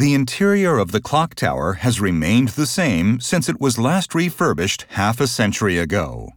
The interior of the clock tower has remained the same since it was last refurbished half a century ago.